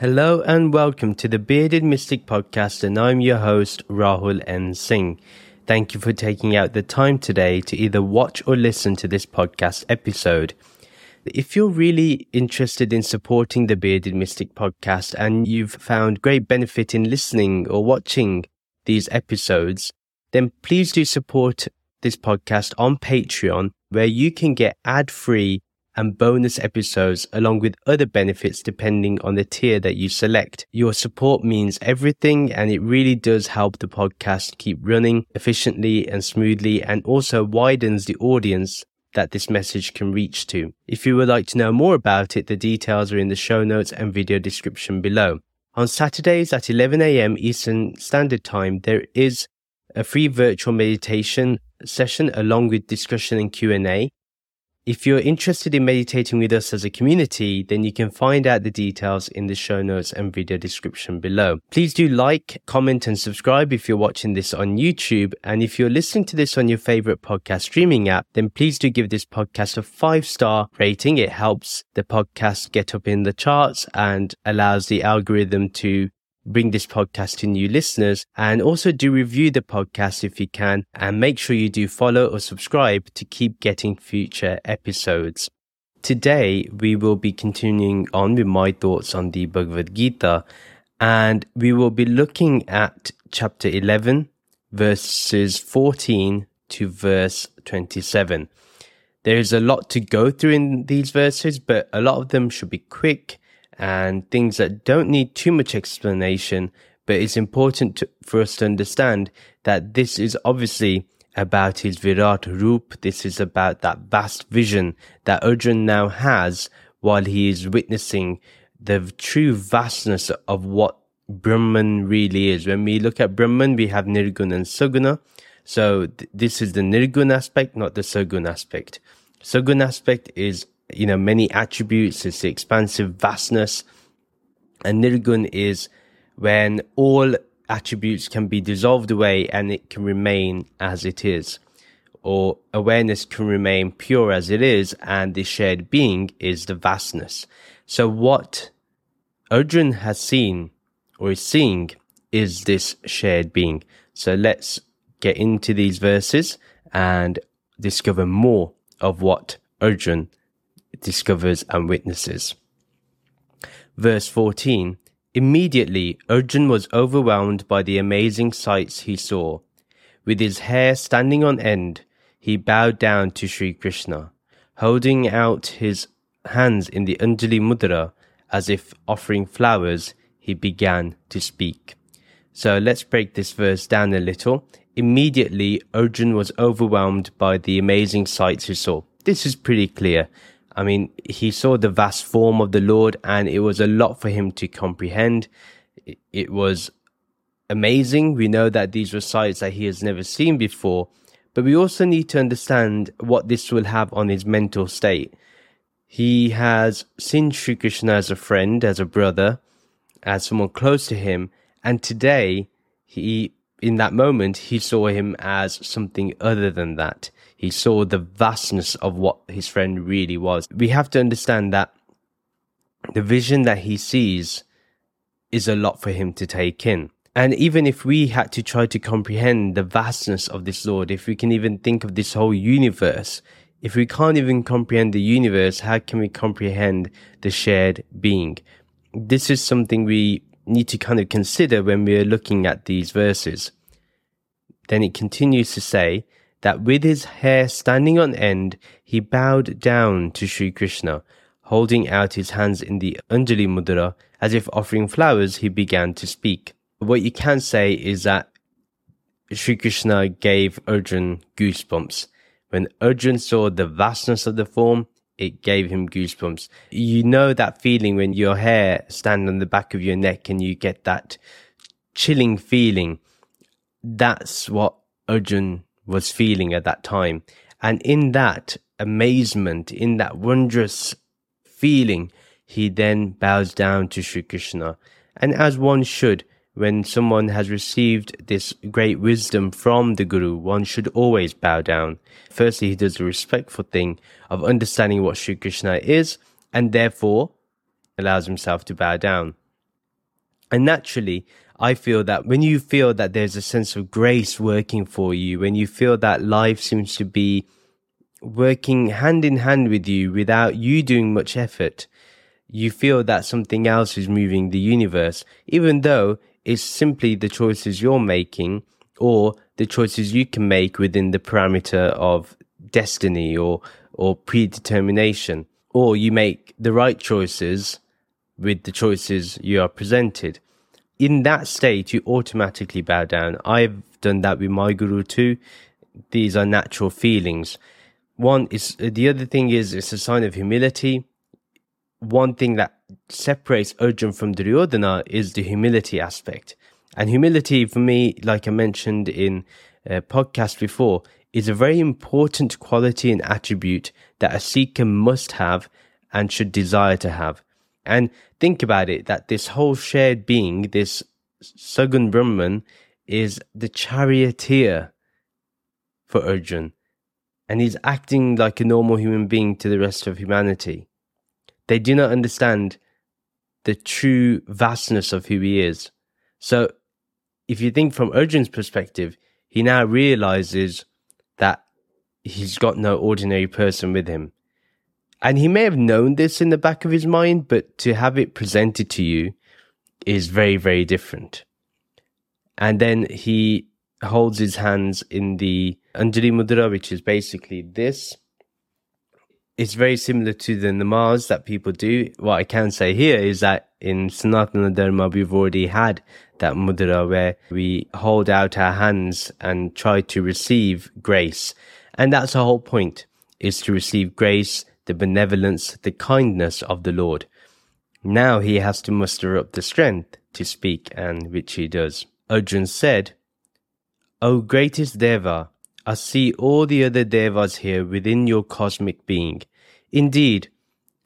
Hello and welcome to the Bearded Mystic Podcast, and I'm your host, Rahul N. Singh. Thank you for taking out the time today to either watch or listen to this podcast episode. If you're really interested in supporting the Bearded Mystic podcast and you've found great benefit in listening or watching these episodes, then please do support this podcast on Patreon, where you can get ad free and bonus episodes along with other benefits depending on the tier that you select. Your support means everything and it really does help the podcast keep running efficiently and smoothly and also widens the audience that this message can reach to. If you would like to know more about it, the details are in the show notes and video description below. On Saturdays at 11am Eastern Standard Time, there is a free virtual meditation session along with discussion and Q&A. If you're interested in meditating with us as a community, then you can find out the details in the show notes and video description below. Please do like, comment, and subscribe if you're watching this on YouTube. And if you're listening to this on your favorite podcast streaming app, then please do give this podcast a five star rating. It helps the podcast get up in the charts and allows the algorithm to bring this podcast to new listeners and also do review the podcast if you can and make sure you do follow or subscribe to keep getting future episodes. Today we will be continuing on with my thoughts on the Bhagavad Gita and we will be looking at chapter 11 verses 14 to verse 27. There is a lot to go through in these verses, but a lot of them should be quick and things that don't need too much explanation, but it's important to, for us to understand that this is obviously about his Virat Roop. This is about that vast vision that Arjun now has while he is witnessing the true vastness of what Brahman really is. When we look at Brahman, we have Nirguna and Saguna. So th- this is the Nirguna aspect, not the Saguna aspect. Saguna aspect is you know, many attributes. It's the expansive vastness. And nirgun is when all attributes can be dissolved away and it can remain as it is. Or awareness can remain pure as it is, and the shared being is the vastness. So what Arjun has seen or is seeing is this shared being. So let's get into these verses and discover more of what Arjun discovers and witnesses. Verse 14 Immediately, Arjun was overwhelmed by the amazing sights he saw. With his hair standing on end, he bowed down to Sri Krishna, holding out his hands in the Anjali Mudra as if offering flowers, he began to speak. So let's break this verse down a little. Immediately, Arjun was overwhelmed by the amazing sights he saw. This is pretty clear. I mean, he saw the vast form of the Lord and it was a lot for him to comprehend. It was amazing. We know that these were sights that he has never seen before, but we also need to understand what this will have on his mental state. He has seen Sri Krishna as a friend, as a brother, as someone close to him, and today he, in that moment, he saw him as something other than that. He saw the vastness of what his friend really was. We have to understand that the vision that he sees is a lot for him to take in. And even if we had to try to comprehend the vastness of this Lord, if we can even think of this whole universe, if we can't even comprehend the universe, how can we comprehend the shared being? This is something we need to kind of consider when we're looking at these verses. Then it continues to say, that with his hair standing on end, he bowed down to Sri Krishna. Holding out his hands in the Anjali Mudra, as if offering flowers, he began to speak. What you can say is that Sri Krishna gave Arjun goosebumps. When Arjun saw the vastness of the form, it gave him goosebumps. You know that feeling when your hair stand on the back of your neck and you get that chilling feeling. That's what Arjun was feeling at that time. And in that amazement, in that wondrous feeling, he then bows down to Sri Krishna. And as one should, when someone has received this great wisdom from the Guru, one should always bow down. Firstly, he does the respectful thing of understanding what Sri Krishna is, and therefore allows himself to bow down. And naturally, I feel that when you feel that there's a sense of grace working for you, when you feel that life seems to be working hand in hand with you without you doing much effort, you feel that something else is moving the universe, even though it's simply the choices you're making or the choices you can make within the parameter of destiny or, or predetermination. Or you make the right choices with the choices you are presented. In that state, you automatically bow down. I've done that with my guru too. These are natural feelings. One is the other thing is it's a sign of humility. One thing that separates Arjun from Duryodhana is the humility aspect. And humility for me, like I mentioned in a podcast before, is a very important quality and attribute that a seeker must have and should desire to have. And think about it that this whole shared being, this Sagun Brahman, is the charioteer for Arjun. And he's acting like a normal human being to the rest of humanity. They do not understand the true vastness of who he is. So, if you think from Arjun's perspective, he now realizes that he's got no ordinary person with him. And he may have known this in the back of his mind, but to have it presented to you is very, very different. And then he holds his hands in the Anjali Mudra, which is basically this. It's very similar to the namaz that people do. What I can say here is that in Sanatana Dharma, we've already had that mudra where we hold out our hands and try to receive grace. And that's the whole point, is to receive grace the benevolence, the kindness of the Lord. Now he has to muster up the strength to speak, and which he does. Arjun said, O greatest Deva, I see all the other Devas here within your cosmic being. Indeed,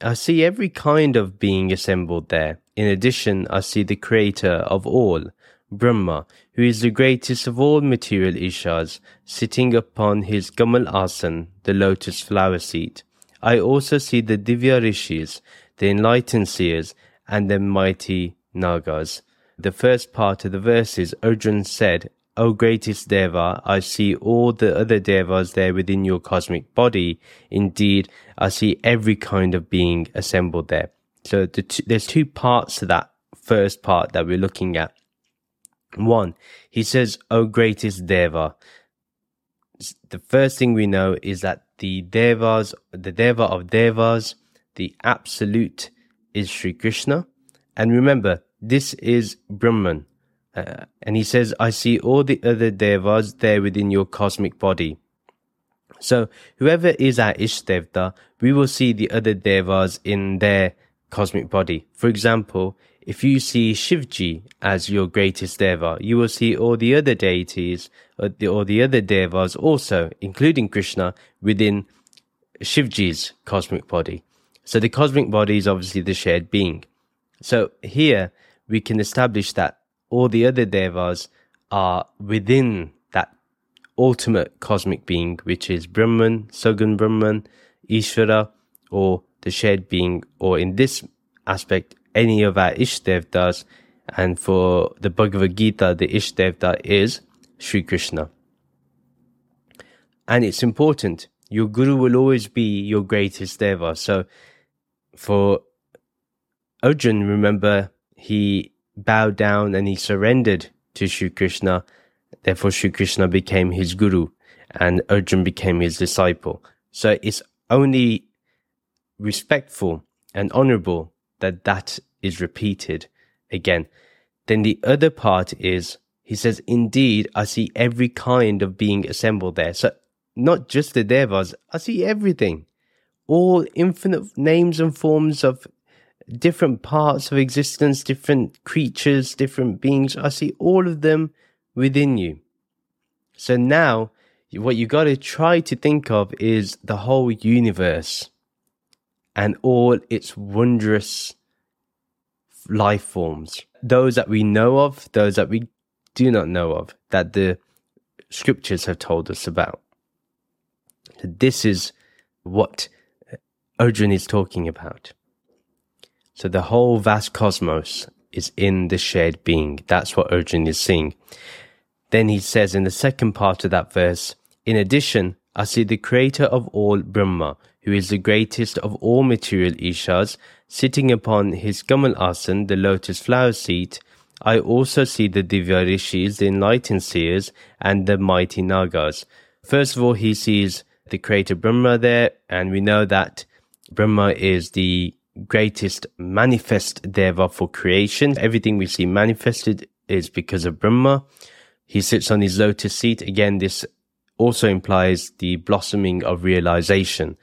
I see every kind of being assembled there. In addition, I see the creator of all, Brahma, who is the greatest of all material Ishas, sitting upon his Kamal Asan, the lotus flower seat. I also see the Divya Rishis, the enlightened seers, and the mighty Nagas. The first part of the verses, Arjun said, O greatest Deva, I see all the other Devas there within your cosmic body. Indeed, I see every kind of being assembled there. So the t- there's two parts to that first part that we're looking at. One, he says, O greatest Deva. The first thing we know is that the devas, the deva of devas, the absolute is Sri Krishna. And remember, this is Brahman. Uh, and he says, I see all the other devas there within your cosmic body. So whoever is our Ishtevta, we will see the other devas in their cosmic body. For example, if you see Shivji as your greatest deva, you will see all the other deities or the, or the other devas also, including Krishna, within Shivji's cosmic body. So the cosmic body is obviously the shared being. So here we can establish that all the other devas are within that ultimate cosmic being, which is Brahman, Sagun Brahman, Ishvara, or the shared being, or in this aspect, any of our Ishtevtas. And for the Bhagavad Gita, the Ishtevta is Sri Krishna. And it's important. Your guru will always be your greatest deva. So for Arjun, remember, he bowed down and he surrendered to Sri Krishna. Therefore, Sri Krishna became his guru and Arjun became his disciple. So it's only respectful and honorable that that is repeated again. Then the other part is, he says, indeed, I see every kind of being assembled there. So not just the devas, I see everything. All infinite names and forms of different parts of existence, different creatures, different beings. I see all of them within you. So now, what you got to try to think of is the whole universe and all its wondrous life forms, those that we know of, those that we do not know of, that the scriptures have told us about. This is what Arjun is talking about. So the whole vast cosmos is in the shared being. That's what Arjun is seeing. Then he says in the second part of that verse, in addition, I see the creator of all Brahma, who is the greatest of all material Ishas, sitting upon his Kamal Asan, the lotus flower seat. I also see the Divya Rishis, the enlightened seers, and the mighty Nagas. First of all, he sees the creator Brahma there, and we know that Brahma is the greatest manifest deva for creation. Everything we see manifested is because of Brahma. He sits on his lotus seat. Again, this also implies the blossoming of realization.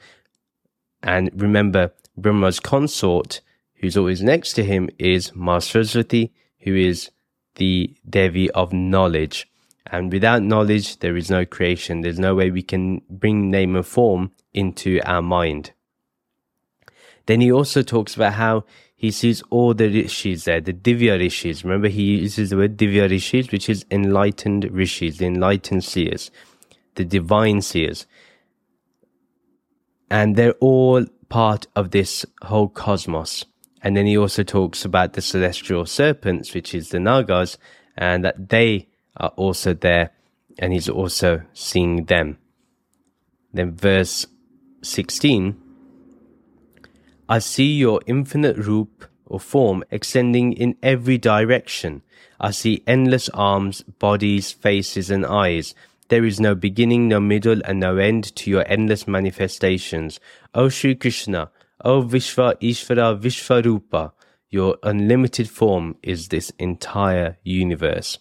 And remember, Brahma's consort, who's always next to him, is Maa Sarasvati, who is the Devi of knowledge. And without knowledge, there is no creation. There's no way we can bring name and form into our mind. Then he also talks about how he sees all the rishis there, the divya rishis. Remember, he uses the word divya rishis, which is enlightened rishis, the enlightened seers, the divine seers. And they're all part of this whole cosmos. And then he also talks about the celestial serpents, which is the Nagas, and that they are also there, and he's also seeing them. Then verse 16 I see your infinite roop or form extending in every direction. I see endless arms, bodies, faces, and eyes. There is no beginning, no middle, and no end to your endless manifestations. O Sri Krishna, O Vishva Ishvara Vishvarupa, your unlimited form is this entire universe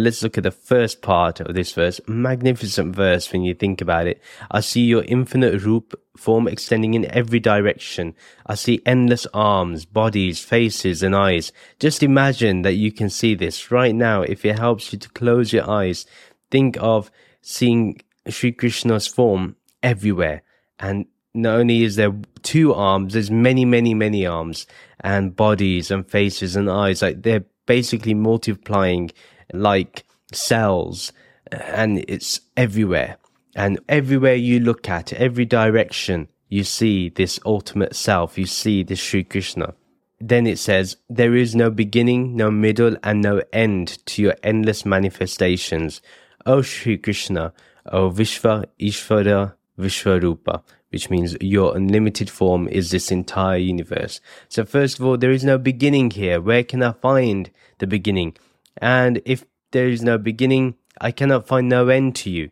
let's look at the first part of this verse. Magnificent verse when you think about it. I see your infinite roop form extending in every direction. I see endless arms, bodies, faces, and eyes. Just imagine that you can see this right now. If it helps you to close your eyes, think of seeing Sri Krishna's form everywhere. And not only is there two arms, there's many, many, many arms and bodies and faces and eyes. Like they're basically multiplying like cells and it's everywhere. And everywhere you look at, every direction, you see this ultimate self, you see this Sri Krishna. Then it says, There is no beginning, no middle, and no end to your endless manifestations. O Sri Krishna, O Vishva Ishvara Vishvarupa, which means your unlimited form is this entire universe. So first of all, there is no beginning here. Where can I find the beginning? And if there is no beginning, I cannot find no end to you.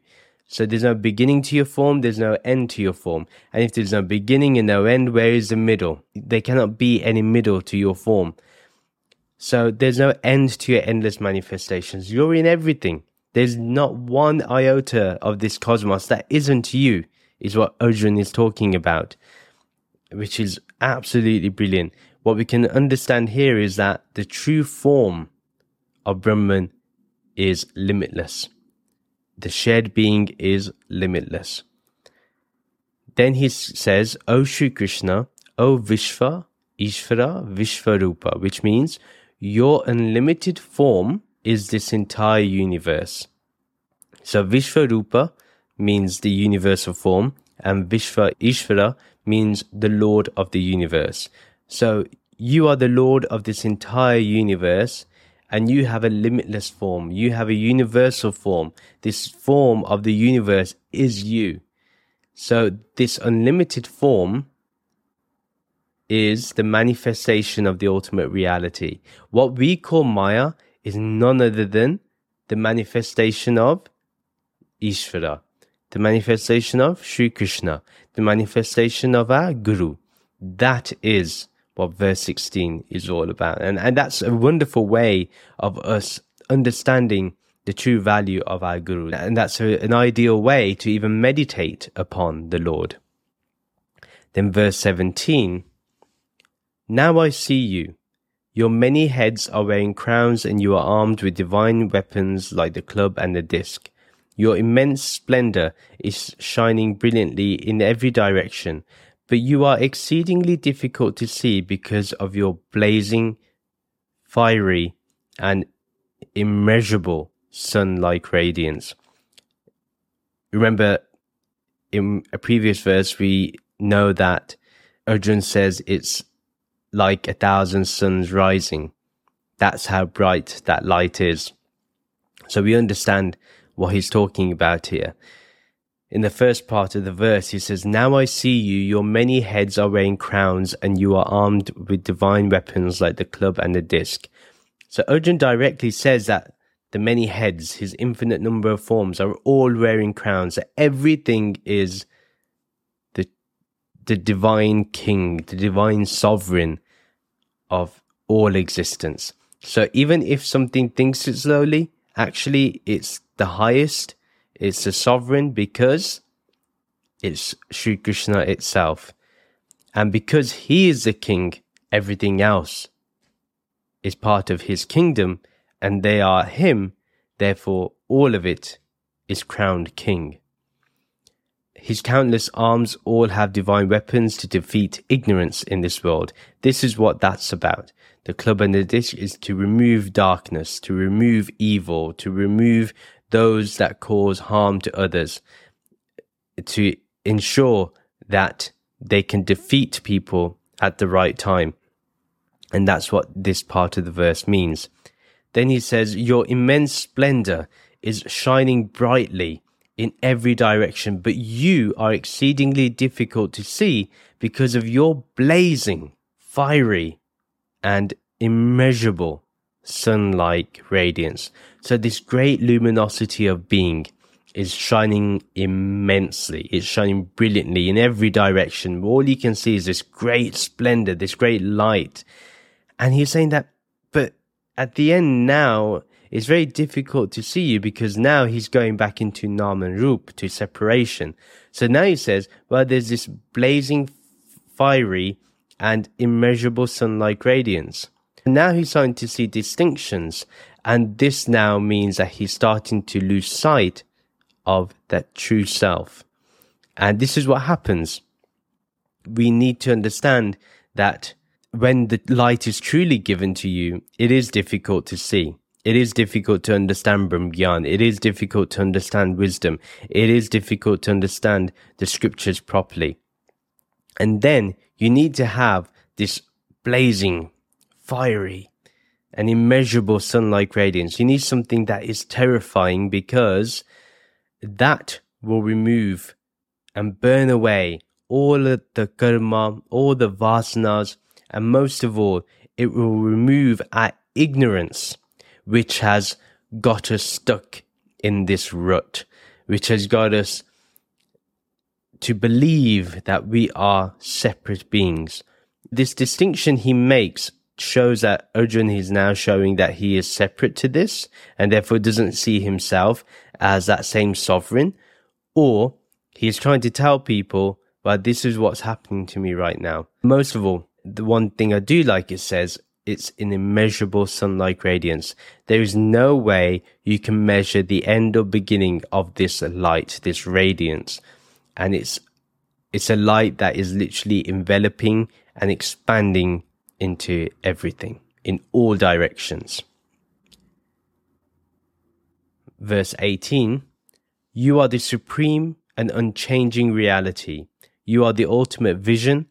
So there's no beginning to your form, there's no end to your form. And if there's no beginning and no end, where is the middle? There cannot be any middle to your form. So there's no end to your endless manifestations. You're in everything. There's not one iota of this cosmos that isn't you, is what Arjun is talking about, which is absolutely brilliant. What we can understand here is that the true form of Brahman is limitless. The shared being is limitless. Then he says, O Sri Krishna, O Vishva, Ishvara, Vishvarupa, which means your unlimited form is this entire universe. So Vishvarupa means the universal form, and Vishva Ishvara means the Lord of the universe. So you are the Lord of this entire universe, and you have a limitless form. You have a universal form. This form of the universe is you. So this unlimited form is the manifestation of the ultimate reality. What we call Maya is none other than the manifestation of Ishvara, the manifestation of Sri Krishna, the manifestation of our Guru. That is what verse 16 is all about. And, and that's a wonderful way of us understanding the true value of our Guru. And that's a, an ideal way to even meditate upon the Lord. Then verse 17 Now I see you. Your many heads are wearing crowns, and you are armed with divine weapons like the club and the disc. Your immense splendor is shining brilliantly in every direction, but you are exceedingly difficult to see because of your blazing, fiery, and immeasurable sun like radiance. Remember, in a previous verse, we know that Arjun says it's like a thousand suns rising. That's how bright that light is. So we understand what he's talking about here. In the first part of the verse, he says, Now I see you, your many heads are wearing crowns, and you are armed with divine weapons like the club and the disc. So Arjun directly says that the many heads, his infinite number of forms, are all wearing crowns. So everything is the divine king, the divine sovereign of all existence. So even if something thinks it's lowly, actually it's the highest it's the sovereign because it's Sri Krishna itself. And because he is the king, everything else is part of his kingdom and they are him, therefore all of it is crowned king. His countless arms all have divine weapons to defeat ignorance in this world. This is what that's about. The club and the dish is to remove darkness, to remove evil, to remove those that cause harm to others to ensure that they can defeat people at the right time. And that's what this part of the verse means. Then he says, Your immense splendor is shining brightly in every direction, but you are exceedingly difficult to see because of your blazing, fiery, and immeasurable sun-like radiance. So this great luminosity of being is shining immensely. It's shining brilliantly in every direction. All you can see is this great splendor, this great light. And he's saying that, but at the end now, it's very difficult to see you because now he's going back into Nam and Rup, to separation. So now he says, well, there's this blazing, fiery, and immeasurable sun-like radiance. Now he's starting to see distinctions, and this now means that he's starting to lose sight of that true self. And this is what happens. We need to understand that when the light is truly given to you, it is difficult to see. It is difficult to understand Brahmgyan. It is difficult to understand wisdom. It is difficult to understand the scriptures properly. And then you need to have this blazing fiery and immeasurable sun-like radiance. You need something that is terrifying because that will remove and burn away all of the karma, all the vasanas, and most of all, it will remove our ignorance, which has got us stuck in this rut, which has got us to believe that we are separate beings. This distinction he makes shows that Arjun is now showing that he is separate to this and therefore doesn't see himself as that same sovereign, or he is trying to tell people, well, this is what's happening to me right now. Most of all, the one thing I do like it says it's an immeasurable sun-like radiance. There is no way you can measure the end or beginning of this light, this radiance. And it's it's a light that is literally enveloping and expanding into everything in all directions. Verse 18 You are the supreme and unchanging reality. You are the ultimate vision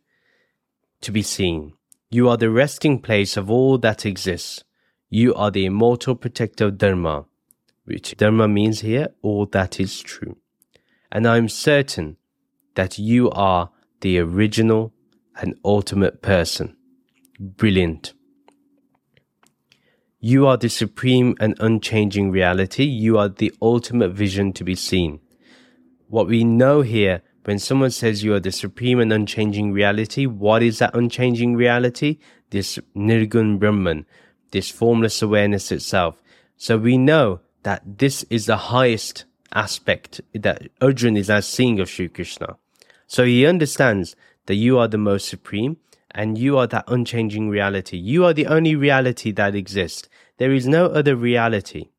to be seen. You are the resting place of all that exists. You are the immortal protector of Dharma, which Dharma means here all that is true. And I am certain that you are the original and ultimate person. Brilliant. You are the supreme and unchanging reality. You are the ultimate vision to be seen. What we know here, when someone says you are the supreme and unchanging reality, what is that unchanging reality? This Nirgun Brahman, this formless awareness itself. So we know that this is the highest aspect that Arjun is as seeing of Sri Krishna. So he understands that you are the most supreme and you are that unchanging reality. You are the only reality that exists. There is no other reality.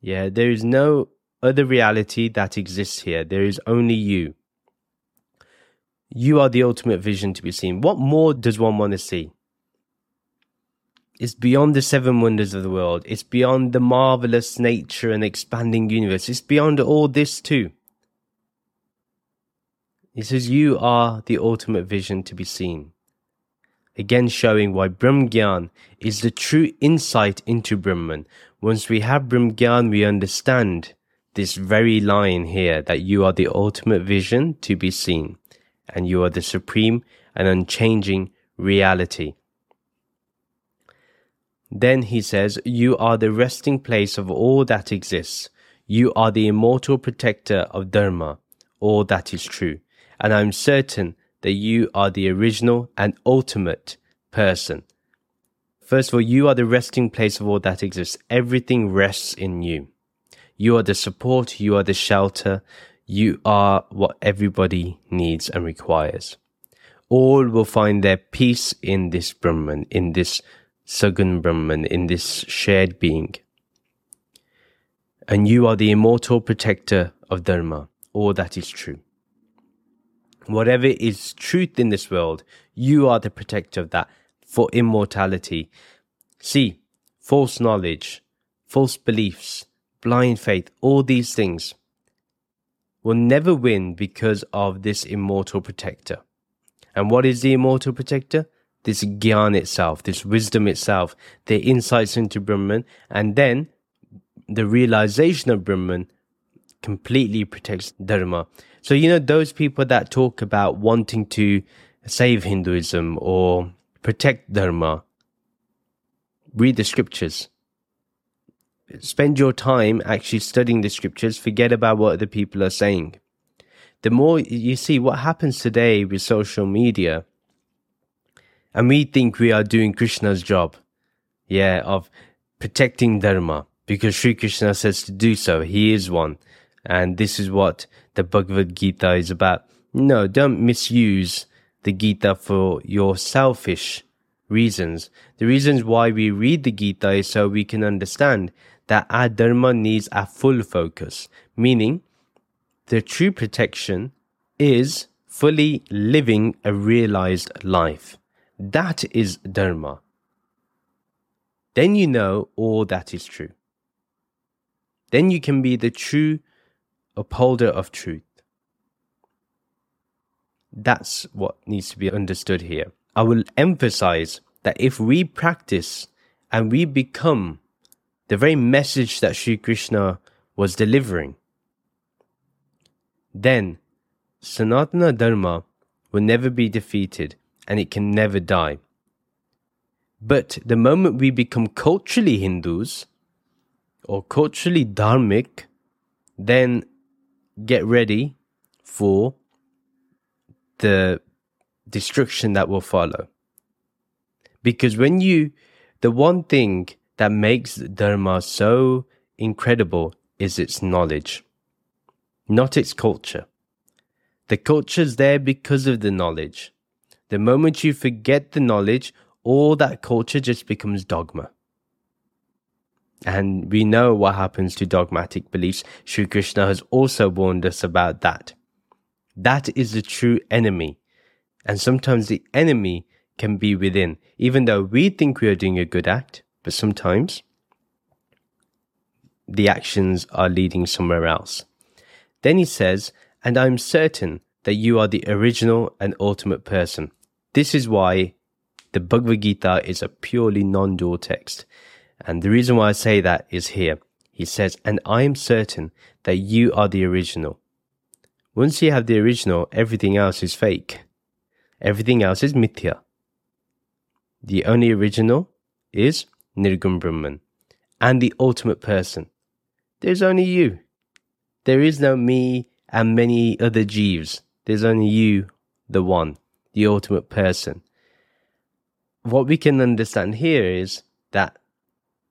Yeah, there is no other reality that exists here. There is only you. You are the ultimate vision to be seen. What more does one want to see? It's beyond the seven wonders of the world. It's beyond the marvelous nature and expanding universe. It's beyond all this too. He says, You are the ultimate vision to be seen. again showing why Brahmgyan is the true insight into Brahman. Once we have Brahmgyan, we understand this very line here that you are the ultimate vision to be seen, and you are the supreme and unchanging reality. Then he says, You are the resting place of all that exists. You are the immortal protector of Dharma, all that is true. And I'm certain that you are the original and ultimate person. First of all, you are the resting place of all that exists. Everything rests in you. You are the support, you are the shelter, you are what everybody needs and requires. All will find their peace in this Brahman, in this Sagun Brahman, in this shared being. And you are the immortal protector of Dharma, all that is true. Whatever is truth in this world, you are the protector of that for immortality. See, false knowledge, false beliefs, blind faith, all these things will never win because of this immortal protector. And what is the immortal protector? This gyan itself, this wisdom itself, the insights into Brahman, and then the realization of Brahman completely protects Dharma. So, you know, those people that talk about wanting to save Hinduism or protect Dharma, read the scriptures spend your time actually studying the scriptures, forget about what other people are saying. The more you see what happens today with social media, and we think we are doing Krishna's job, yeah, of protecting Dharma, because Sri Krishna says to do so. He is one. And this is what the Bhagavad Gita is about. No, don't misuse the Gita for your selfish reasons. The reasons why we read the Gita is so we can understand that our dharma needs a full focus, meaning the true protection is fully living a realized life. That is dharma. Then you know all that is true. Then you can be the true upholder of truth. That's what needs to be understood here. I will emphasize that if we practice and we become the very message that Sri Krishna was delivering, then Sanatana Dharma will never be defeated and it can never die. But the moment we become culturally Hindus or culturally Dharmic, then get ready for the destruction that will follow. Because when you, the one thing that makes Dharma so incredible is its knowledge, not its culture. The culture is there because of the knowledge. The moment you forget the knowledge, all that culture just becomes dogma. And we know what happens to dogmatic beliefs. Sri Krishna has also warned us about that. That is the true enemy. And sometimes the enemy can be within. Even though we think we are doing a good act, but sometimes the actions are leading somewhere else. Then he says, And I'm certain that you are the original and ultimate person. This is why the Bhagavad Gita is a purely non dual text. And the reason why I say that is here. He says, And I am certain that you are the original. Once you have the original, everything else is fake. Everything else is mithya. The only original is Nirgun Brahman, and the ultimate person. There's only you. There is no me and many other Jeeves. There's only you, the one, the ultimate person. What we can understand here is that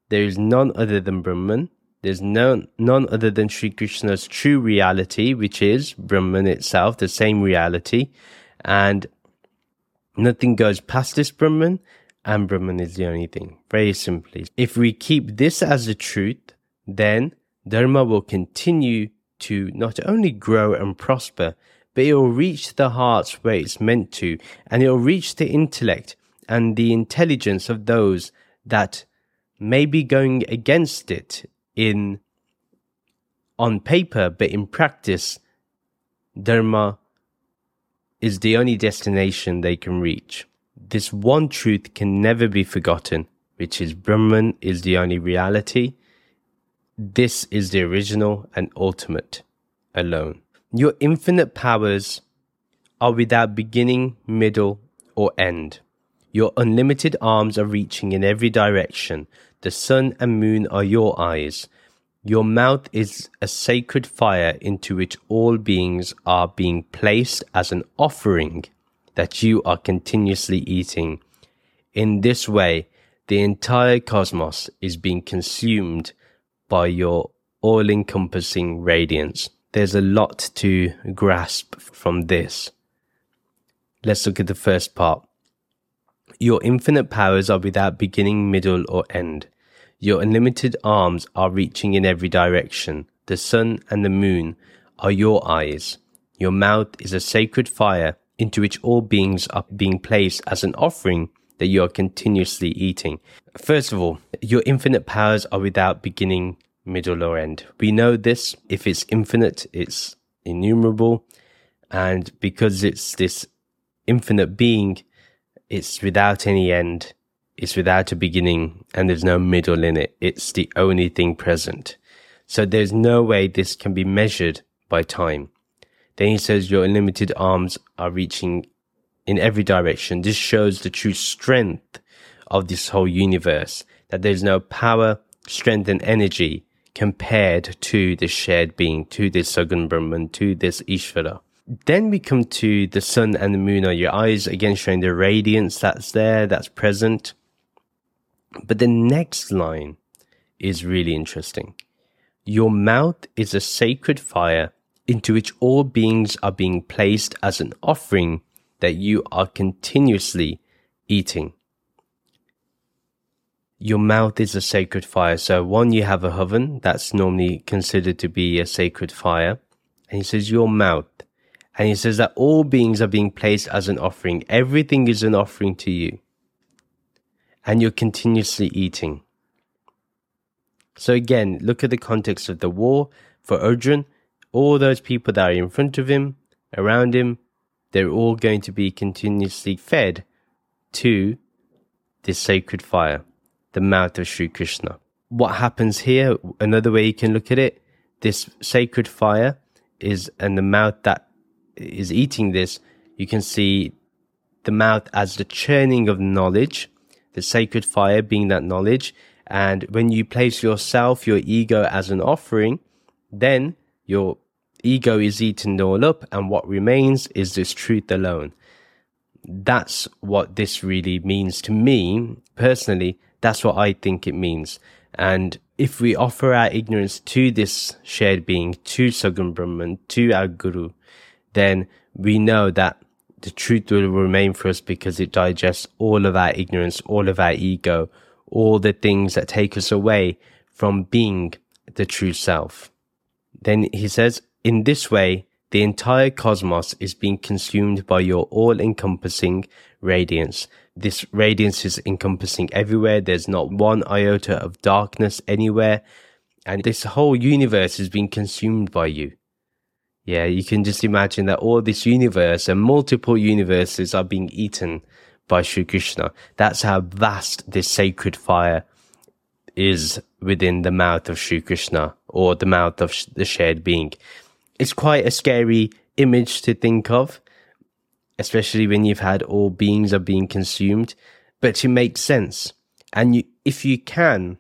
there is none other than Brahman. There's none, none other than Sri Krishna's true reality, which is Brahman itself, the same reality. And nothing goes past this Brahman and Brahman is the only thing. Very simply. If we keep this as the truth, then Dharma will continue to not only grow and prosper, but it will reach the hearts where it's meant to, and it will reach the intellect and the intelligence of those that may be going against it in on paper, but in practice, Dharma is the only destination they can reach This one truth can never be forgotten, which is Brahman is the only reality. This is the original and ultimate alone. Your infinite powers are without beginning, middle, or end. Your unlimited arms are reaching in every direction. The sun and moon are your eyes. Your mouth is a sacred fire into which all beings are being placed as an offering that you are continuously eating. In this way, the entire cosmos is being consumed by your all encompassing radiance. There's a lot to grasp from this. Let's look at the first part. Your infinite powers are without beginning, middle, or end. Your unlimited arms are reaching in every direction. The sun and the moon are your eyes. Your mouth is a sacred fire into which all beings are being placed as an offering that you are continuously eating. First of all, your infinite powers are without beginning, middle, or end. We know this. If it's infinite, it's innumerable. And because it's this infinite being, it's without any end. It's without a beginning and there's no middle in it. It's the only thing present. So there's no way this can be measured by time. Then he says your unlimited arms are reaching in every direction. This shows the true strength of this whole universe, that there's no power, strength and energy compared to this shared being, to this Sagun Brahman, to this Ishvara. Then we come to the sun and the moon are your eyes, again showing the radiance that's there, that's present. But the next line is really interesting. Your mouth is a sacred fire into which all beings are being placed as an offering that you are continuously eating. Your mouth is a sacred fire. So, one, you have a oven that's normally considered to be a sacred fire. And he says, Your mouth and he says that all beings are being placed as an offering. Everything is an offering to you. And you're continuously eating. So again, look at the context of the war. For Arjun, all those people that are in front of him, around him, they're all going to be continuously fed to this sacred fire, the mouth of Sri Krishna. What happens here, another way you can look at it, this sacred fire is and the mouth that is eating this, you can see the mouth as the churning of knowledge, the sacred fire being that knowledge. And when you place yourself, your ego as an offering, then your ego is eaten all up, and what remains is this truth alone. That's what this really means to me personally. That's what I think it means. And if we offer our ignorance to this shared being, to Sagun Brahman, to our Guru, then we know that the truth will remain for us because it digests all of our ignorance, all of our ego, all the things that take us away from being the true self. Then he says, in this way, the entire cosmos is being consumed by your all encompassing radiance. This radiance is encompassing everywhere. There's not one iota of darkness anywhere. And this whole universe is being consumed by you. Yeah, you can just imagine that all this universe and multiple universes are being eaten by Sri Krishna. That's how vast this sacred fire is within the mouth of Sri Krishna or the mouth of the shared being. It's quite a scary image to think of, especially when you've had all beings are being consumed, but to make sense. And you, if you can,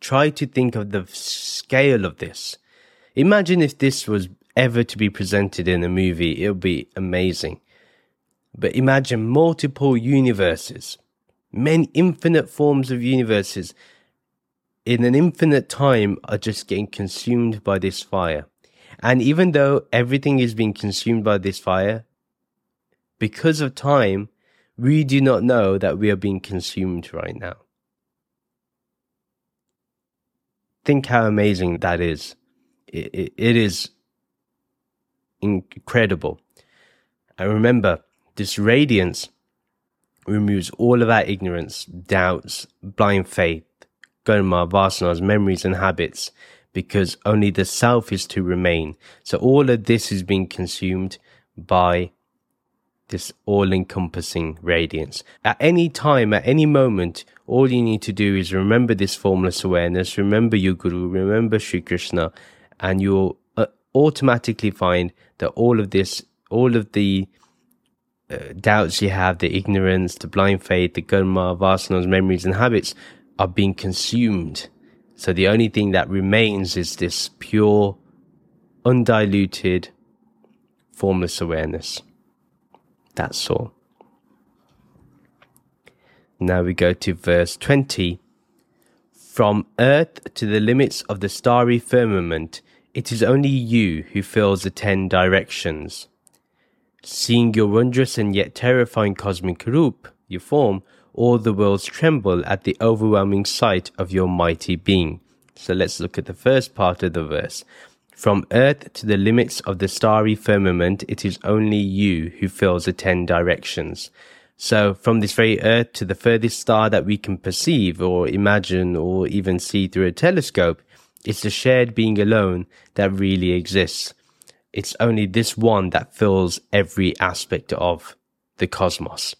try to think of the scale of this Imagine if this was ever to be presented in a movie, it would be amazing. But imagine multiple universes, many infinite forms of universes in an infinite time are just getting consumed by this fire. And even though everything is being consumed by this fire, because of time, we do not know that we are being consumed right now. Think how amazing that is it, it is incredible. And remember, this radiance removes all of our ignorance, doubts, blind faith, karma, vasanas, memories, and habits, because only the self is to remain. So all of this is being consumed by this all encompassing radiance. At any time, at any moment, all you need to do is remember this formless awareness, remember your Guru, remember Sri Krishna, and you'll uh, automatically find that all of this, all of the doubts you have, the ignorance, the blind faith, the karma, vasanas, memories, and habits are being consumed. So the only thing that remains is this pure, undiluted, formless awareness. That's all. Now we go to verse 20. From earth to the limits of the starry firmament, it is only you who fills the ten directions. Seeing your wondrous and yet terrifying cosmic roop, your form, all the worlds tremble at the overwhelming sight of your mighty being. So let's look at the first part of the verse. From earth to the limits of the starry firmament, it is only you who fills the ten directions. So from this very earth to the furthest star that we can perceive or imagine or even see through a telescope, it's the shared being alone that really exists. It's only this one that fills every aspect of the cosmos.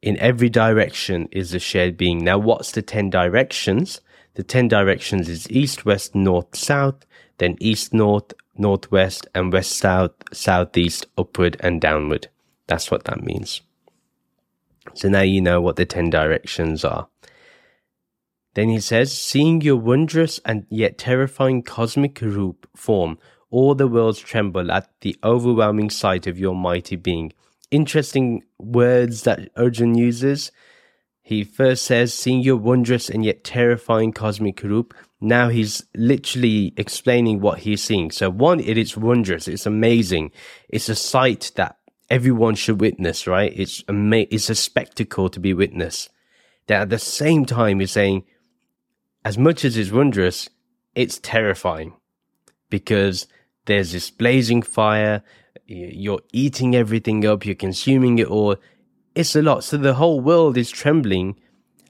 In every direction is a shared being. Now, what's the 10 directions? The 10 directions is east, west, north, south, then east, north, northwest, and west, south, southeast, upward, and downward. That's what that means. So now you know what the 10 directions are. Then he says, seeing your wondrous and yet terrifying cosmic roop form, all the worlds tremble at the overwhelming sight of your mighty being. Interesting words that Arjun uses. He first says, seeing your wondrous and yet terrifying cosmic roop. Now he's literally explaining what he's seeing. So one, it is wondrous. It's amazing. It's a sight that everyone should witness, right? It's it's a spectacle to be witnessed. That at the same time, he's saying, as much as it's wondrous, it's terrifying because there's this blazing fire. You're eating everything up. You're consuming it all it's a lot. So the whole world is trembling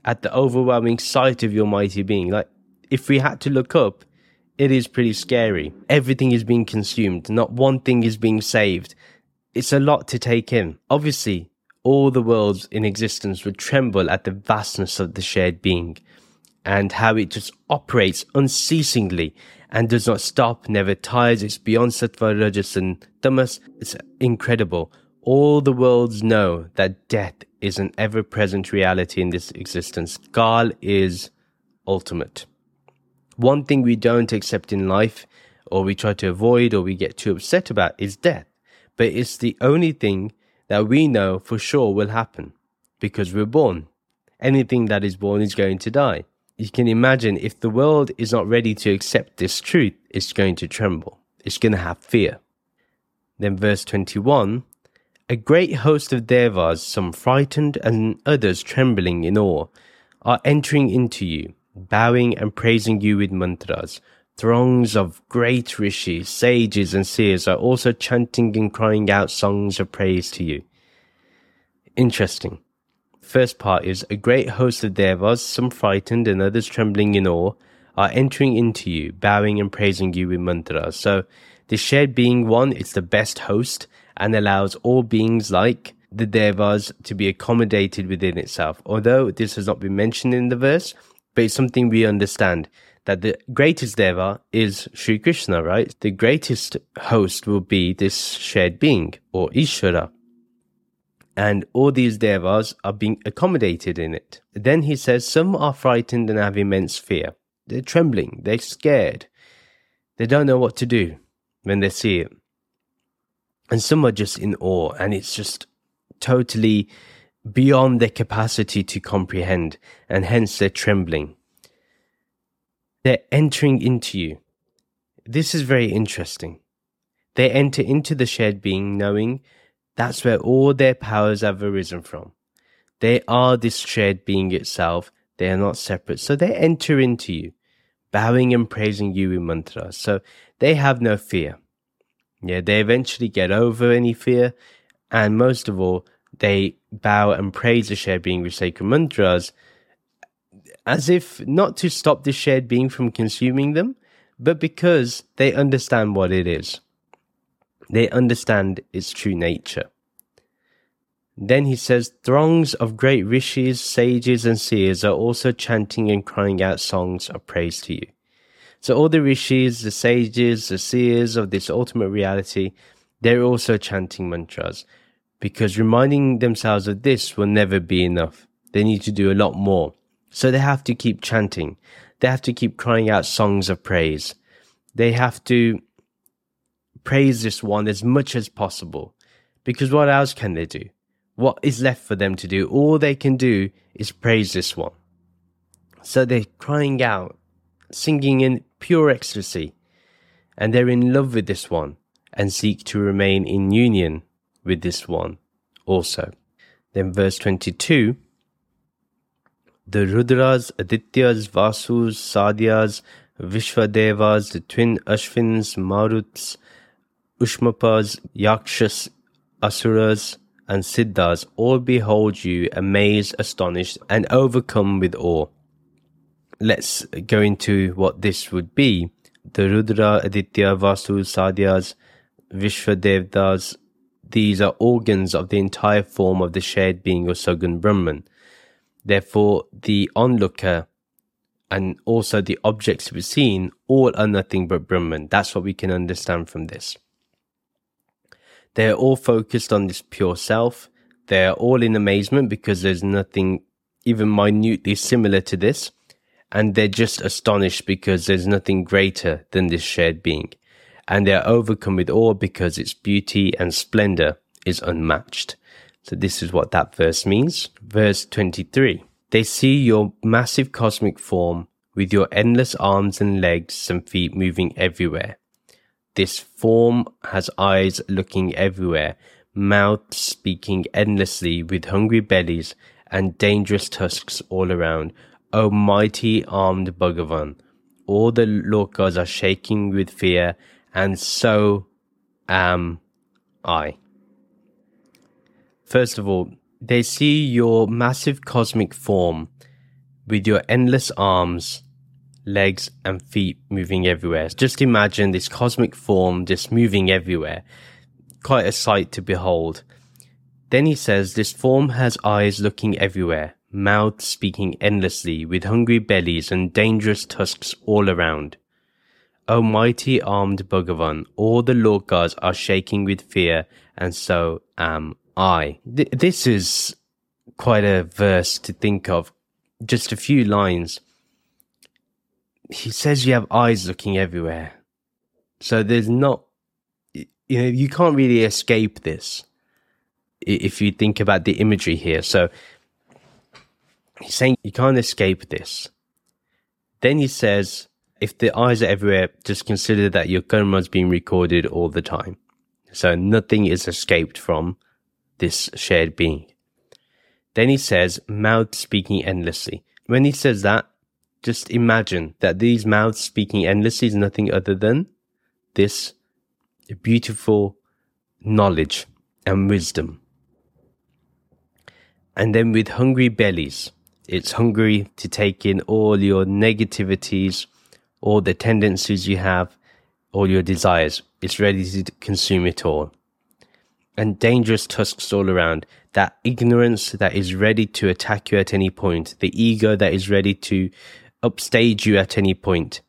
at the overwhelming sight of your mighty being. Like, if we had to look up, it is pretty scary. Everything is being consumed. Not one thing is being saved. It's a lot to take in. Obviously, all the worlds in existence would tremble at the vastness of the shared being and how it just operates unceasingly and does not stop, never tires. It's beyond sattva, rajas, and tamas. It's incredible all the worlds know that death is an ever present reality in this existence. Kal is ultimate. One thing we don't accept in life, or we try to avoid, or we get too upset about, is death. But it's the only thing that we know for sure will happen because we're born. Anything that is born is going to die. You can imagine if the world is not ready to accept this truth, it's going to tremble. It's going to have fear. Then, verse 21 a great host of devas, some frightened and others trembling in awe, are entering into you, bowing and praising you with mantras. Throngs of great rishis, sages, and seers are also chanting and crying out songs of praise to you. Interesting. First part is a great host of devas, some frightened and others trembling in awe, are entering into you, bowing and praising you with mantras. So, the shared being one, is the best host and allows all beings like the devas to be accommodated within itself. Although this has not been mentioned in the verse, but it's something we understand that the greatest deva is Sri Krishna, right? The greatest host will be this shared being or Ishvara. And all these devas are being accommodated in it. Then he says, Some are frightened and have immense fear. They're trembling, they're scared. They don't know what to do when they see it and some are just in awe and it's just totally beyond their capacity to comprehend and hence they're trembling they're entering into you this is very interesting they enter into the shared being knowing that's where all their powers have arisen from. They are this shared being itself. They are not separate. So they enter into you bowing and praising you in mantras so they have no fear. Yeah, they eventually get over any fear, and most of all, they bow and praise the shared being with sacred mantras, as if not to stop the shared being from consuming them, but because they understand what it is. They understand its true nature. Then he says, Throngs of great rishis, sages, and seers are also chanting and crying out songs of praise to you. So all the rishis, the sages, the seers of this ultimate reality, they're also chanting mantras because reminding themselves of this will never be enough. They need to do a lot more. So they have to keep chanting. They have to keep crying out songs of praise. They have to praise this one as much as possible. Because what else can they do? What is left for them to do? All they can do is praise this one. So they're crying out, singing in pure ecstasy, and they're in love with this one and seek to remain in union with this one also. Then verse 22 the Rudras, Adityas, Vasus, Sadhyas, Vishvadevas, the twin Ashvins, Maruts, Ushmapas, Yakshas, Asuras, and Siddhas all behold you, amazed, astonished, and overcome with awe. Let's go into what this would be. The Rudra, Aditya, Vasu, Sadhyas, Vishvadevas, these are organs of the entire form of the shared being of Sagun Brahman. Therefore, the onlooker and also the objects be seen all are nothing but Brahman. That's what we can understand from this. They are all focused on this pure self. They are all in amazement because there's nothing even minutely similar to this. And they're just astonished because there's nothing greater than this shared being. And they are overcome with awe because its beauty and splendor is unmatched. So this is what that verse means. Verse 23. They see your massive cosmic form with your endless arms and legs and feet moving everywhere. This form has eyes looking everywhere, mouths speaking endlessly with hungry bellies and dangerous tusks all around. O mighty armed Bhagavan, all the lokas are shaking with fear, and so am I. First of all, they see your massive cosmic form with your endless arms, legs, and feet moving everywhere. Just imagine this cosmic form just moving everywhere. Quite a sight to behold. Then he says, This form has eyes looking everywhere, mouths speaking endlessly, with hungry bellies and dangerous tusks all around. O mighty armed Bhagavan, all the Lokas are shaking with fear, and so am I. Th- this is quite a verse to think of. Just a few lines. He says you have eyes looking everywhere. So there's not, you know, you can't really escape this if you think about the imagery here. So he's saying you can't escape this. Then he says, if the eyes are everywhere, just consider that your is being recorded all the time. So nothing is escaped from this shared being. Then he says, mouth speaking endlessly. When he says that, just imagine that these mouths speaking endlessly is nothing other than this beautiful knowledge and wisdom. And then with hungry bellies, it's hungry to take in all your negativities, all the tendencies you have, all your desires. It's ready to consume it all and dangerous tusks all around. That ignorance that is ready to attack you at any point, the ego that is ready to upstage you at any point.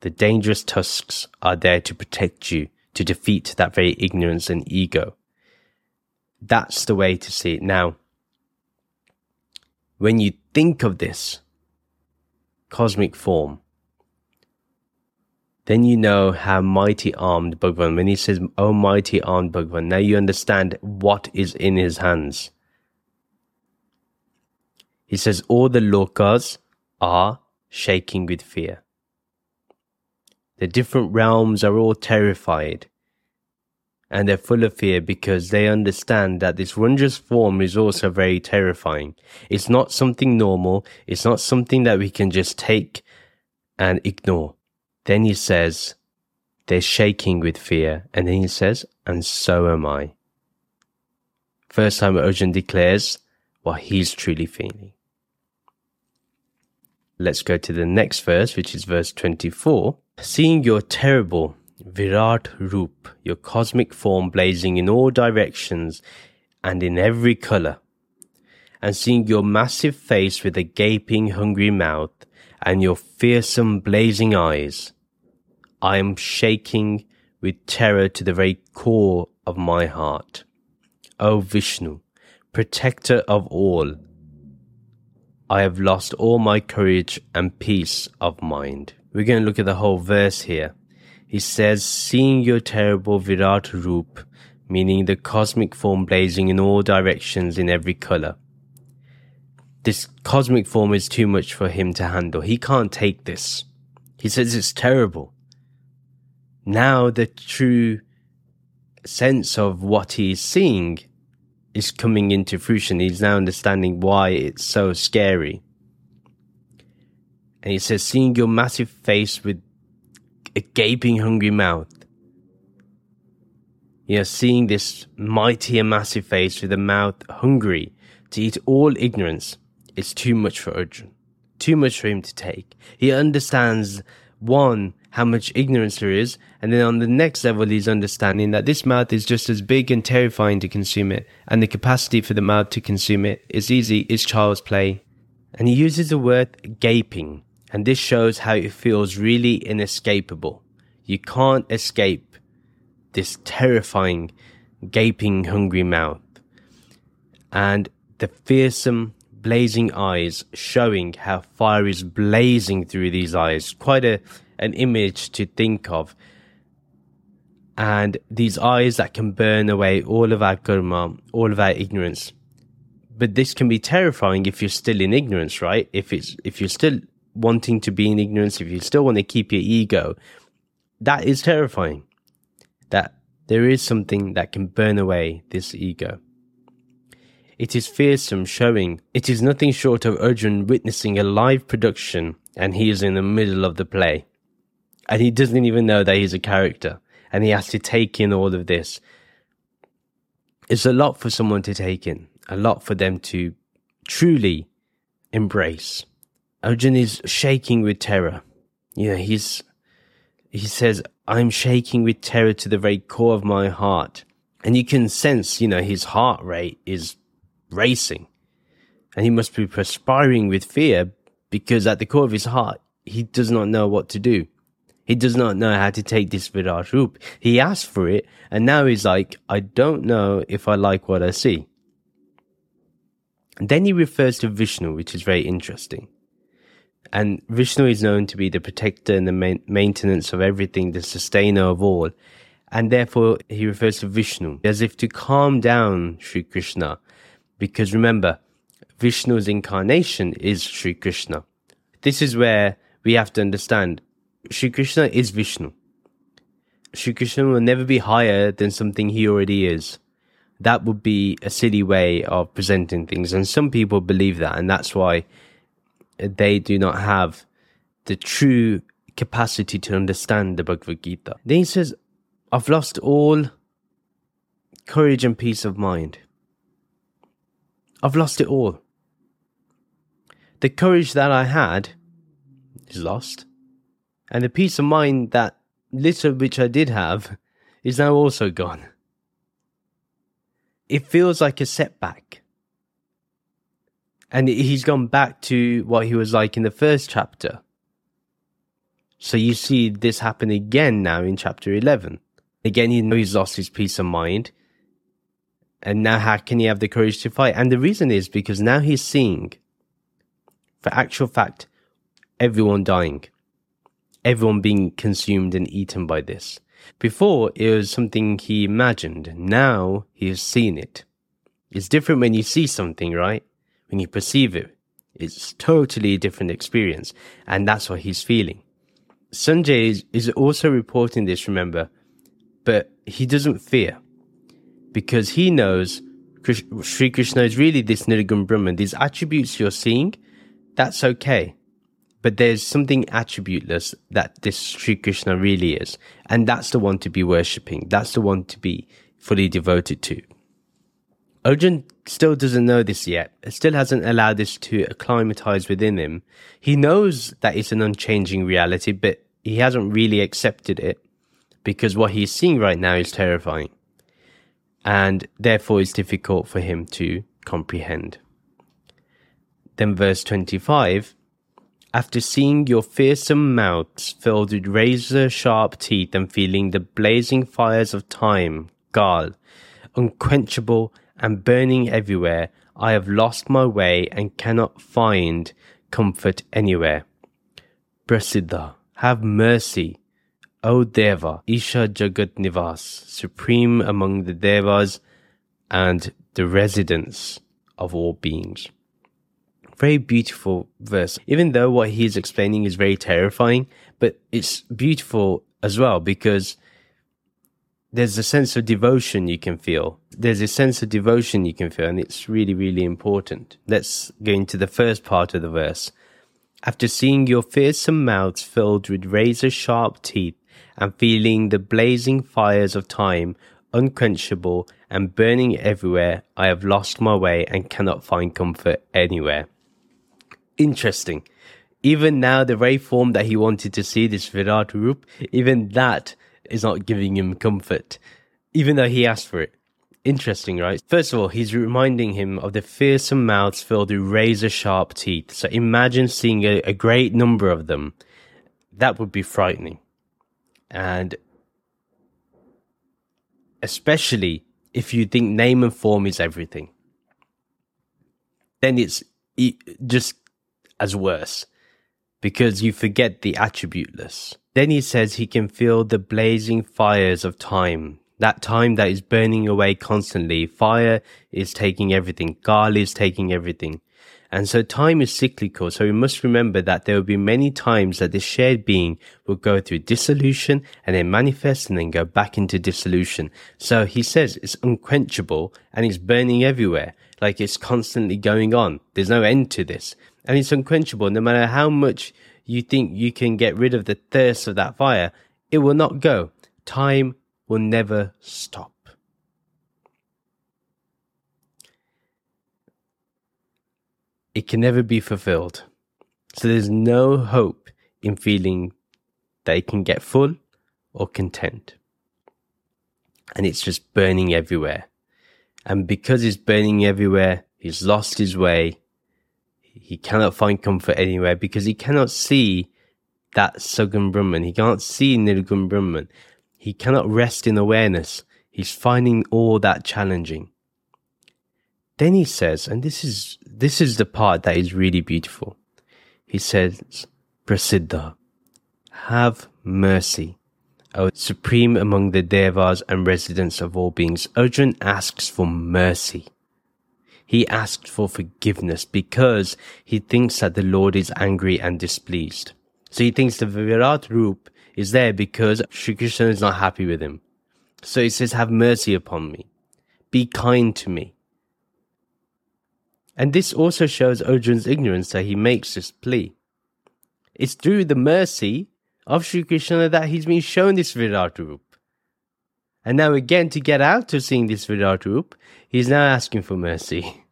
The dangerous tusks are there to protect you, to defeat that very ignorance and ego. That's the way to see it. Now, when you think of this cosmic form, then you know how mighty armed Bhagwan, when he says, Oh mighty armed Bhagwan, now you understand what is in his hands. He says, All the lokas are shaking with fear. The different realms are all terrified and they're full of fear because they understand that this wondrous form is also very terrifying. It's not something normal. It's not something that we can just take and ignore. Then he says, they're shaking with fear. And then he says, and so am I. First time Arjun declares what he's truly feeling. Let's go to the next verse, which is verse 24. Seeing your terrible Virat Roop, your cosmic form blazing in all directions, and in every color, and seeing your massive face with a gaping, hungry mouth and your fearsome, blazing eyes, I am shaking with terror to the very core of my heart. O Vishnu, protector of all, I have lost all my courage and peace of mind. We're going to look at the whole verse here. He says, Seeing your terrible Virat Roop, meaning the cosmic form blazing in all directions in every color. This cosmic form is too much for him to handle. He can't take this. He says it's terrible. Now the true sense of what he's seeing is coming into fruition. He's now understanding why it's so scary. And he says, seeing your massive face with a gaping, hungry mouth. You know, seeing this mighty and massive face with a mouth hungry to eat all ignorance is too much for Arjun. Too much for him to take. He understands, one, how much ignorance there is, and then on the next level, he's understanding that this mouth is just as big and terrifying to consume it, and the capacity for the mouth to consume it is easy, is child's play. And he uses the word gaping, and this shows how it feels really inescapable. You can't escape this terrifying, gaping, hungry mouth. And the fearsome, blazing eyes showing how fire is blazing through these eyes. Quite a an image to think of. And these eyes that can burn away all of our karma, all of our ignorance. But this can be terrifying if you're still in ignorance, right? If it's if you're still wanting to be in ignorance, if you still want to keep your ego, that is terrifying. That there is something that can burn away this ego. It is fearsome, showing it is nothing short of Arjun witnessing a live production and he is in the middle of the play and he doesn't even know that he's a character and he has to take in all of this. It's a lot for someone to take in, a lot for them to truly embrace. Arjun is shaking with terror. You know, he's, he says, I'm shaking with terror to the very core of my heart. And you can sense, you know, his heart rate is racing. And he must be perspiring with fear because at the core of his heart, he does not know what to do. He does not know how to take this Virat Roop. He asked for it, and now he's like, I don't know if I like what I see. And then he refers to Vishnu, which is very interesting. And Vishnu is known to be the protector and the ma- maintenance of everything, the sustainer of all. And therefore, he refers to Vishnu as if to calm down Sri Krishna. Because remember, Vishnu's incarnation is Sri Krishna. This is where we have to understand Shri Krishna is Vishnu. Shri Krishna will never be higher than something he already is. That would be a silly way of presenting things, and some people believe that, and that's why they do not have the true capacity to understand the Bhagavad Gita. Then he says, I've lost all courage and peace of mind. I've lost it all. The courage that I had is lost. And the peace of mind that little which I did have is now also gone. It feels like a setback. And he's gone back to what he was like in the first chapter. So you see this happen again now in chapter 11. Again, he knows he's lost his peace of mind. And now how can he have the courage to fight? And the reason is because now he's seeing, for actual fact, everyone dying everyone being consumed and eaten by this. Before, it was something he imagined. Now, he has seen it. It's different when you see something, right? When you perceive it. It's totally a different experience. And that's what he's feeling. Sanjay is, also reporting this, remember, but he doesn't fear because he knows Sri Krishna is really this Nirgun Brahman. These attributes you're seeing, that's okay but there's something attributeless that this Sri Krishna really is. And that's the one to be worshipping. That's the one to be fully devoted to. Arjun still doesn't know this yet. Still hasn't allowed this to acclimatize within him. He knows that it's an unchanging reality, but he hasn't really accepted it because what he's seeing right now is terrifying. and therefore it's difficult for him to comprehend. Then, verse 25 After seeing your fearsome mouths filled with razor sharp teeth and feeling the blazing fires of time, Kal, unquenchable and burning everywhere, I have lost my way and cannot find comfort anywhere. Prasiddha, have mercy, O Deva, Isha Jagat Nivas, supreme among the Devas and the residence of all beings. Very beautiful verse. Even though what he's explaining is very terrifying, but it's beautiful as well because there's a sense of devotion you can feel. There's a sense of devotion you can feel, and it's really, really important. Let's go into the first part of the verse. After seeing your fearsome mouths filled with razor sharp teeth, and feeling the blazing fires of time, unquenchable and burning everywhere, I have lost my way and cannot find comfort anywhere. Interesting. Even now, the very form that he wanted to see, this Virat Rup, even that is not giving him comfort, even though he asked for it. Interesting, right? First of all, he's reminding him of the fearsome mouths filled with razor sharp teeth. So imagine seeing a, a great number of them. That would be frightening. And especially if you think name and form is everything, then it's just as worse because you forget the attributeless. Then he says he can feel the blazing fires of time. That time that is burning away constantly. Fire is taking everything. Kal is taking everything. And so time is cyclical. So we must remember that there will be many times that this shared being will go through dissolution and then manifest and then go back into dissolution. So he says it's unquenchable and it's burning everywhere. Like it's constantly going on. There's no end to this. And it's unquenchable. No matter how much you think you can get rid of the thirst of that fire, it will not go. Time will never stop. It can never be fulfilled. So there's no hope in feeling that it can get full or content. And it's just burning everywhere. And because it's burning everywhere, he's lost his way he cannot find comfort anywhere because he cannot see that Sagun Brahman. He can't see Nirgun Brahman. He cannot rest in awareness. He's finding all that challenging. Then he says, and this is this is the part that is really beautiful. He says, Prasiddha, have mercy. O supreme among the devas and residents of all beings, Arjun asks for mercy. He asked for forgiveness because he thinks that the Lord is angry and displeased. So he thinks the Virat Roop is there because Sri Krishna is not happy with him. So he says, have mercy upon me. Be kind to me. And this also shows Arjun's ignorance that he makes this plea. It's through the mercy of Sri Krishna that he's been shown this Virat Roop. And now again, to get out of seeing this Virat Roop, he's now asking for mercy.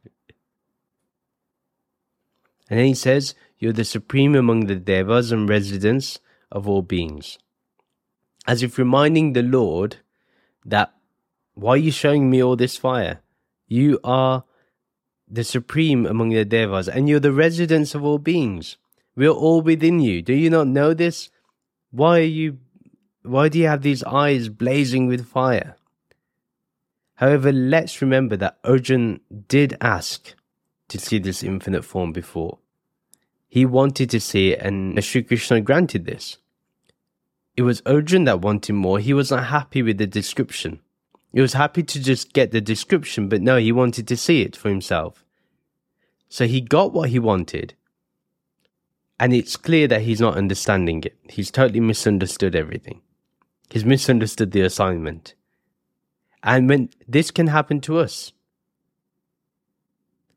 and then he says, You're the supreme among the devas and residents of all beings. As if reminding the Lord that, why are you showing me all this fire? You are the supreme among the devas, and you're the residents of all beings. We're all within you. Do you not know this? Why are you why do you have these eyes blazing with fire? However, let's remember that Arjun did ask to see this infinite form before. He wanted to see it, and Sri Krishna granted this. It was Arjun that wanted more. He was not happy with the description. He was happy to just get the description, but no, he wanted to see it for himself. So he got what he wanted. And it's clear that he's not understanding it. He's totally misunderstood everything. He's misunderstood the assignment. And when this can happen to us,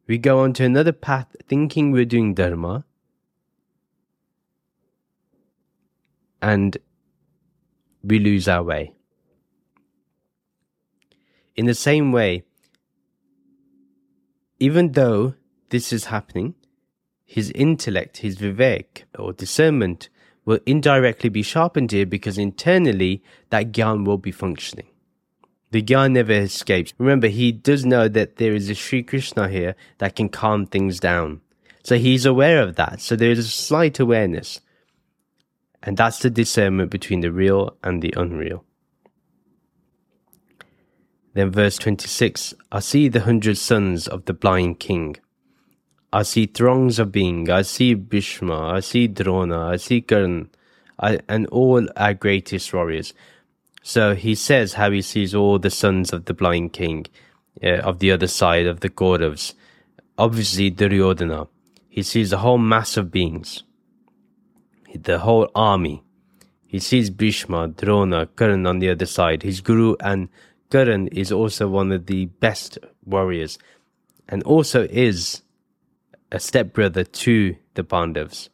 we go on to another path thinking we're doing Dharma, and we lose our way. In the same way, even though this is happening, his intellect, his vivek or discernment will indirectly be sharpened here because internally that gyan will be functioning. The guy never escapes. Remember, he does know that there is a Sri Krishna here that can calm things down. So he's aware of that. So there is a slight awareness. And that's the discernment between the real and the unreal. Then verse 26 I see the hundred sons of the blind king. I see throngs of beings. I see Bhishma. I see Drona. I see Karn. I, and all our greatest warriors. So he says how he sees all the sons of the blind king uh, of the other side of the Kauravas. Obviously, Duryodhana. He sees the whole mass of beings, the whole army. He sees Bhishma, Drona, Karn on the other side, his guru, and Karan is also one of the best warriors and also is a stepbrother to the Pandavas.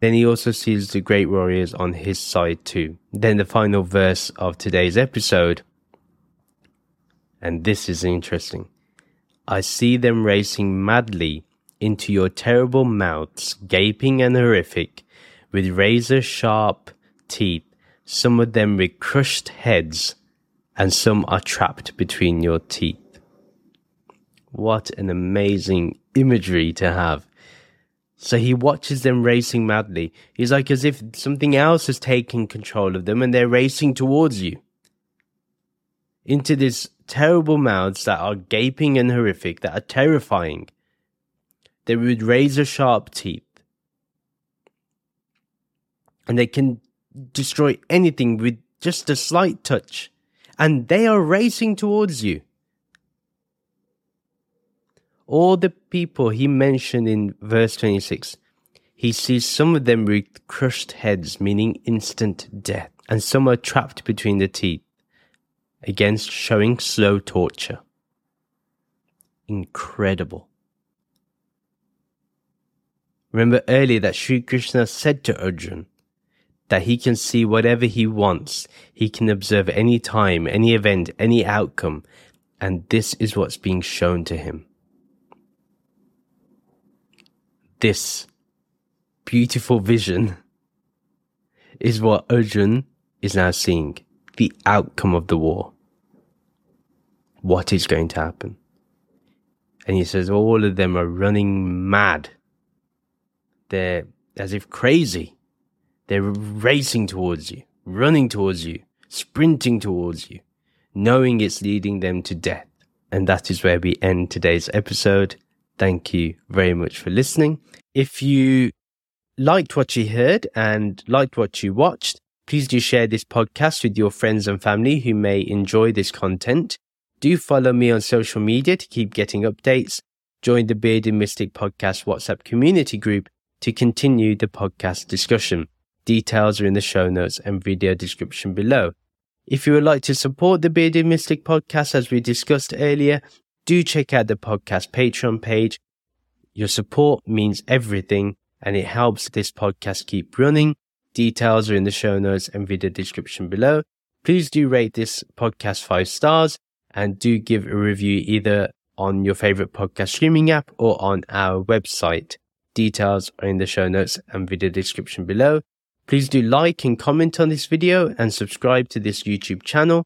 Then he also sees the great warriors on his side too. Then the final verse of today's episode, and this is interesting. I see them racing madly into your terrible mouths, gaping and horrific, with razor sharp teeth, some of them with crushed heads, and some are trapped between your teeth. What an amazing imagery to have. So he watches them racing madly. He's like as if something else has taken control of them and they're racing towards you. Into these terrible mouths that are gaping and horrific, that are terrifying. They with razor sharp teeth. And they can destroy anything with just a slight touch. And they are racing towards you all the people he mentioned in verse 26, he sees some of them with crushed heads, meaning instant death, and some are trapped between the teeth, against showing slow torture. Incredible. Remember earlier that Sri Krishna said to Arjun that he can see whatever he wants, he can observe any time, any event, any outcome, and this is what's being shown to him. This beautiful vision is what Arjun is now seeing the outcome of the war. What is going to happen? And he says all of them are running mad. They're as if crazy. They're racing towards you, running towards you, sprinting towards you, knowing it's leading them to death. And that is where we end today's episode. Thank you very much for listening. If you liked what you heard and liked what you watched, please do share this podcast with your friends and family who may enjoy this content. Do follow me on social media to keep getting updates. Join the Bearded Mystic Podcast WhatsApp community group to continue the podcast discussion. Details are in the show notes and video description below. If you would like to support the Bearded Mystic podcast as we discussed earlier, do check out the podcast Patreon page. Your support means everything and it helps this podcast keep running. Details are in the show notes and video description below. Please do rate this podcast five stars and do give a review either on your favorite podcast streaming app or on our website. Details are in the show notes and video description below. Please do like and comment on this video and subscribe to this YouTube channel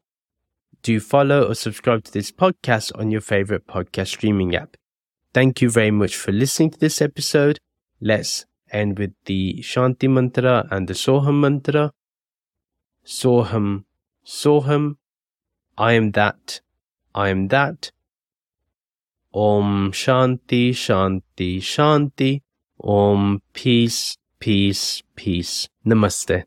do follow or subscribe to this podcast on your favorite podcast streaming app. Thank you very much for listening to this episode. Let's end with the Shanti mantra and the Soham mantra. Soham, Soham, I am that, I am that. Om Shanti, Shanti, Shanti. Om Peace, Peace, Peace. Namaste.